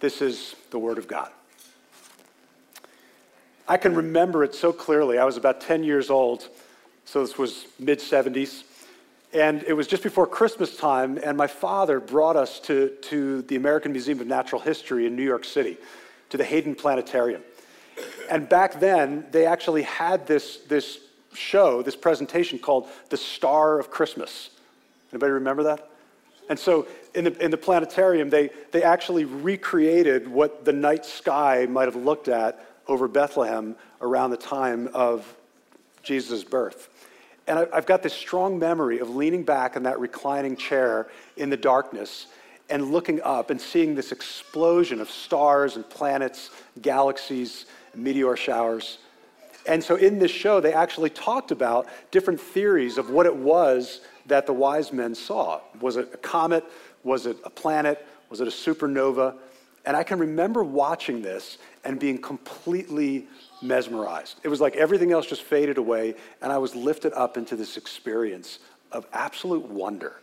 This is the Word of God. I can remember it so clearly. I was about 10 years old, so this was mid 70s. And it was just before Christmas time, and my father brought us to, to the American Museum of Natural History in New York City, to the Hayden Planetarium. And back then, they actually had this, this show, this presentation called The Star of Christmas. Anybody remember that? And so in the, in the planetarium, they, they actually recreated what the night sky might have looked at over Bethlehem around the time of Jesus' birth. And I, I've got this strong memory of leaning back in that reclining chair in the darkness and looking up and seeing this explosion of stars and planets, galaxies, meteor showers. And so in this show, they actually talked about different theories of what it was that the wise men saw. Was it a comet? Was it a planet? Was it a supernova? And I can remember watching this and being completely mesmerized. It was like everything else just faded away, and I was lifted up into this experience of absolute wonder.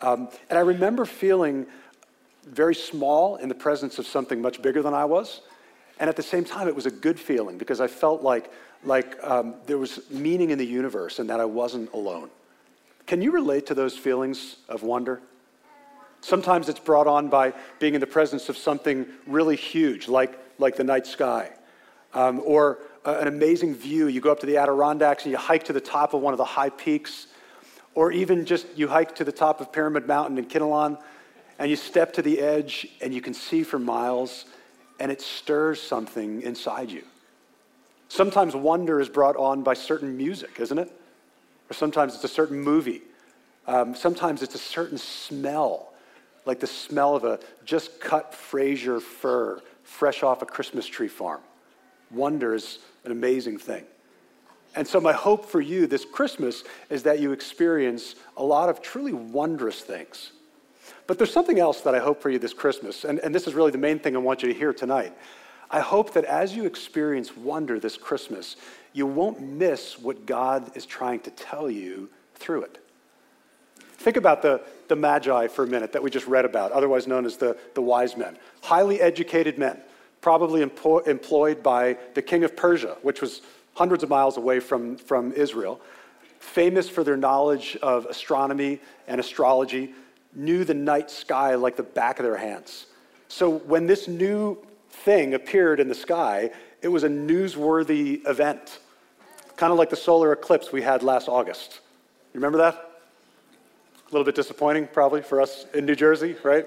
Um, and I remember feeling very small in the presence of something much bigger than I was. And at the same time, it was a good feeling because I felt like, like um, there was meaning in the universe and that I wasn't alone. Can you relate to those feelings of wonder? Sometimes it's brought on by being in the presence of something really huge, like, like the night sky, um, or uh, an amazing view. You go up to the Adirondacks and you hike to the top of one of the high peaks, or even just you hike to the top of Pyramid Mountain in Kinnelon, and you step to the edge and you can see for miles, and it stirs something inside you. Sometimes wonder is brought on by certain music, isn't it? Or sometimes it's a certain movie. Um, sometimes it's a certain smell, like the smell of a just cut Fraser fir fresh off a Christmas tree farm. Wonder is an amazing thing. And so, my hope for you this Christmas is that you experience a lot of truly wondrous things. But there's something else that I hope for you this Christmas, and, and this is really the main thing I want you to hear tonight. I hope that as you experience wonder this Christmas, you won't miss what God is trying to tell you through it. Think about the, the Magi for a minute that we just read about, otherwise known as the, the wise men. Highly educated men, probably empo- employed by the king of Persia, which was hundreds of miles away from, from Israel, famous for their knowledge of astronomy and astrology, knew the night sky like the back of their hands. So when this new thing appeared in the sky, it was a newsworthy event, kind of like the solar eclipse we had last August. You remember that? A little bit disappointing, probably, for us in New Jersey, right?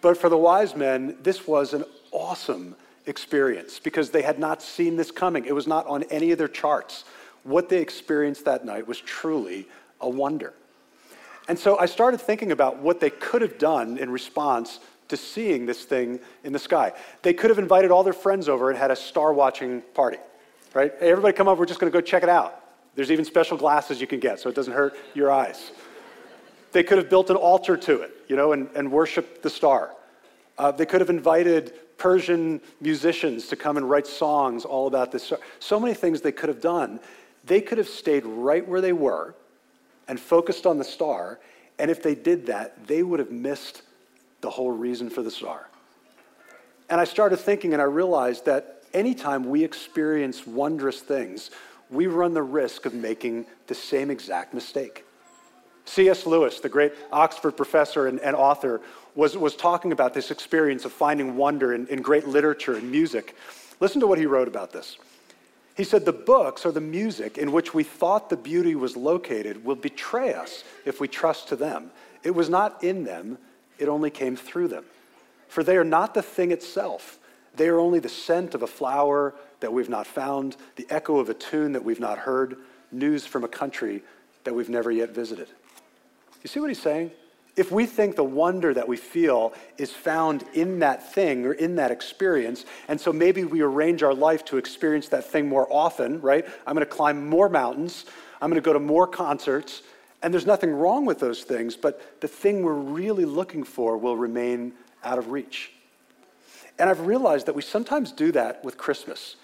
But for the wise men, this was an awesome experience because they had not seen this coming. It was not on any of their charts. What they experienced that night was truly a wonder. And so I started thinking about what they could have done in response to seeing this thing in the sky. They could have invited all their friends over and had a star watching party, right? Hey, everybody come over, we're just going to go check it out. There's even special glasses you can get so it doesn't hurt your eyes. They could have built an altar to it, you know, and, and worshiped the star. Uh, they could have invited Persian musicians to come and write songs all about this. So many things they could have done. They could have stayed right where they were and focused on the star. And if they did that, they would have missed the whole reason for the star. And I started thinking, and I realized that anytime we experience wondrous things, we run the risk of making the same exact mistake. C.S. Lewis, the great Oxford professor and, and, author, was, was talking about this experience of finding wonder in, in great literature and music. Listen to what he wrote about this. He said, The books or the music in which we thought the beauty was located will betray us if we trust to them. It was not in them, it only came through them. For they are not the thing itself, they are only the scent of a flower that we've not found, the echo of a tune that we've not heard, news from a country that we've never yet visited. You see what he's saying? If we think the wonder that we feel is found in that thing or in that experience, and so maybe we arrange our life to experience that thing more often, right? I'm going to climb more mountains, I'm going to go to more concerts, and there's nothing wrong with those things, but the thing we're really looking for will remain out of reach. And I've realized that we sometimes do that with Christmas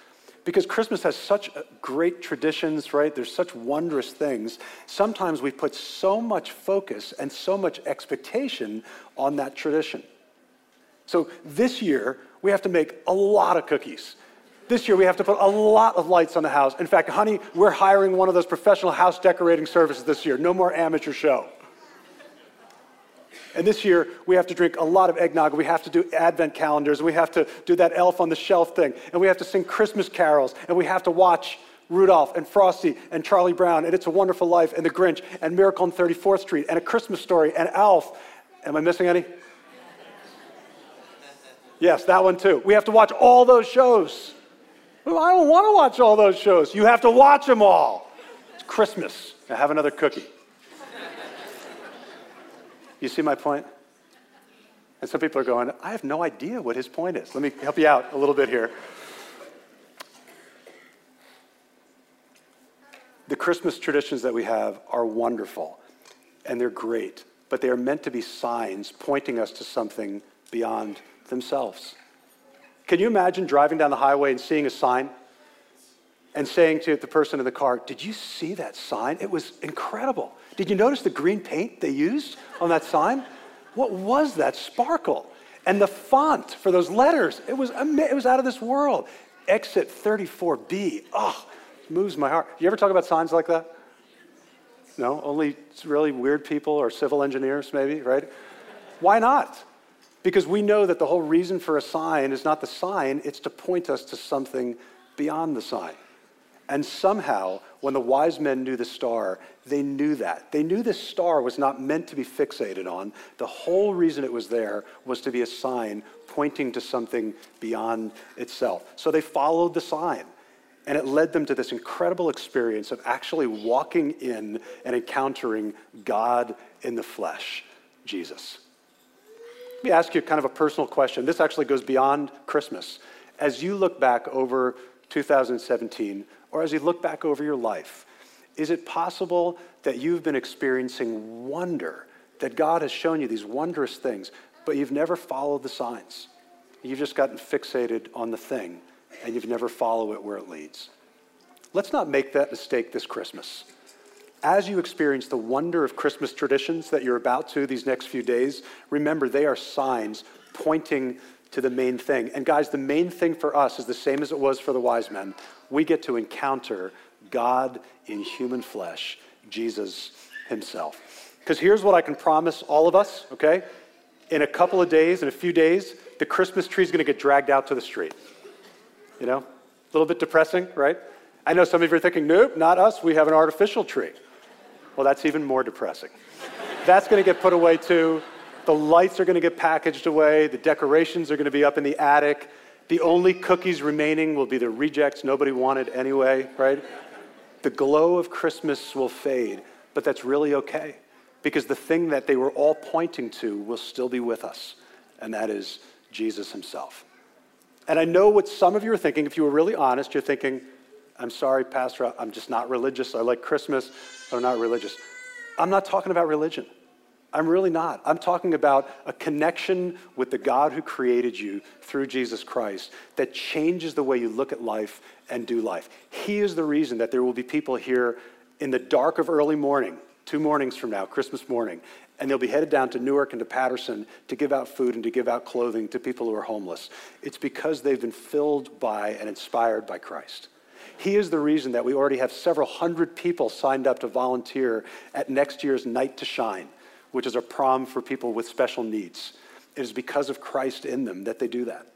because Christmas has such uh, great traditions, right? There's such wondrous things. Sometimes we put so much focus and so much expectation on that tradition. So this year, we have to make a lot of cookies. This year, we have to put a lot of lights on the house. In fact, honey, we're hiring one of those professional house decorating services this year. No more amateur show. And this year, we have to drink a lot of eggnog. We have to do advent calendars. We have to do that elf on the shelf thing. And we have to sing Christmas carols. And we have to watch Rudolph and Frosty and Charlie Brown and It's a Wonderful Life and The Grinch and Miracle on 34th Street and A Christmas Story and Elf. Am I missing any? Yes, that one too. We have to watch all those shows. I don't want to watch all those shows. You have to watch them all. It's Christmas. Now have another cookie. You see my point? And some people are going, I have no idea what his point is. Let me help you out a little bit here. The Christmas traditions that we have are wonderful and they're great, but they are meant to be signs pointing us to something beyond themselves. Can you imagine driving down the highway and seeing a sign and saying to the person in the car, Did you see that sign? It was incredible. Did you notice the green paint they used on that sign? What was that sparkle? And the font for those letters, it was, it was out of this world. Exit 34B. Oh, moves my heart. You ever talk about signs like that? No, only really weird people or civil engineers, maybe, right? Why not? Because we know that the whole reason for a sign is not the sign, it's to point us to something beyond the sign. And somehow, when the wise men knew the star, they knew that. They knew this star was not meant to be fixated on. The whole reason it was there was to be a sign pointing to something beyond itself. So they followed the sign. And it led them to this incredible experience of actually walking in and encountering God in the flesh, Jesus. Let me ask you kind of a personal question. This actually goes beyond Christmas. As you look back over 2017, or as you look back over your life, is it possible that you've been experiencing wonder, that God has shown you these wondrous things, but you've never followed the signs? You've just gotten fixated on the thing, and you've never followed it where it leads. Let's not make that mistake this Christmas. As you experience the wonder of Christmas traditions that you're about to these next few days, remember they are signs pointing to the main thing. And guys, the main thing for us is the same as it was for the wise men. We get to encounter God in human flesh, Jesus himself. Because here's what I can promise all of us, okay? In a couple of days, in a few days, the Christmas tree is going to get dragged out to the street. You know? A little bit depressing, right? I know some of you are thinking, nope, not us. We have an artificial tree. Well, that's even more depressing. that's going to get put away too. The lights are going to get packaged away. The decorations are going to be up in the attic. The only cookies remaining will be the rejects nobody wanted anyway, right? The glow of Christmas will fade, but that's really okay because the thing that they were all pointing to will still be with us, and that is Jesus himself. And I know what some of you are thinking. If you were really honest, you're thinking, I'm sorry, Pastor, I'm just not religious. I like Christmas, but I'm not religious. I'm not talking about religion. I'm really not. I'm talking about a connection with the God who created you through Jesus Christ that changes the way you look at life and do life. He is the reason that there will be people here in the dark of early morning, two mornings from now, Christmas morning, and they'll be headed down to Newark and to Paterson to give out food and to give out clothing to people who are homeless. It's because they've been filled by and inspired by Christ. He is the reason that we already have several hundred people signed up to volunteer at next year's Night to Shine which is a prom for people with special needs. It is because of Christ in them that they do that.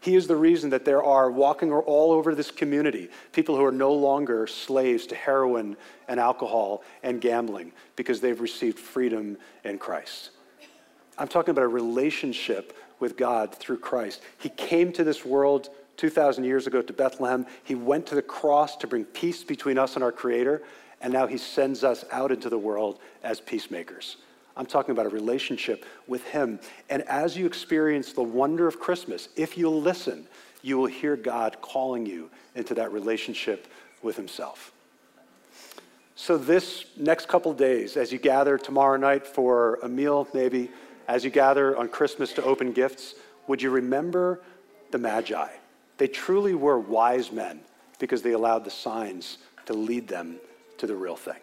He is the reason that there are walking all over this community people who are no longer slaves to heroin and alcohol and gambling because they've received freedom in Christ. I'm talking about a relationship with God through Christ. He came to this world 2,000 years ago to Bethlehem. He went to the cross to bring peace between us and our Creator, and now He sends us out into the world as peacemakers. I'm talking about a relationship with Him. And as you experience the wonder of Christmas, if you'll listen, you will hear God calling you into that relationship with Himself. So, this next couple days, as you gather tomorrow night for a meal, maybe, as you gather on Christmas to open gifts, would you remember the Magi? They truly were wise men because they allowed the signs to lead them to the real thing.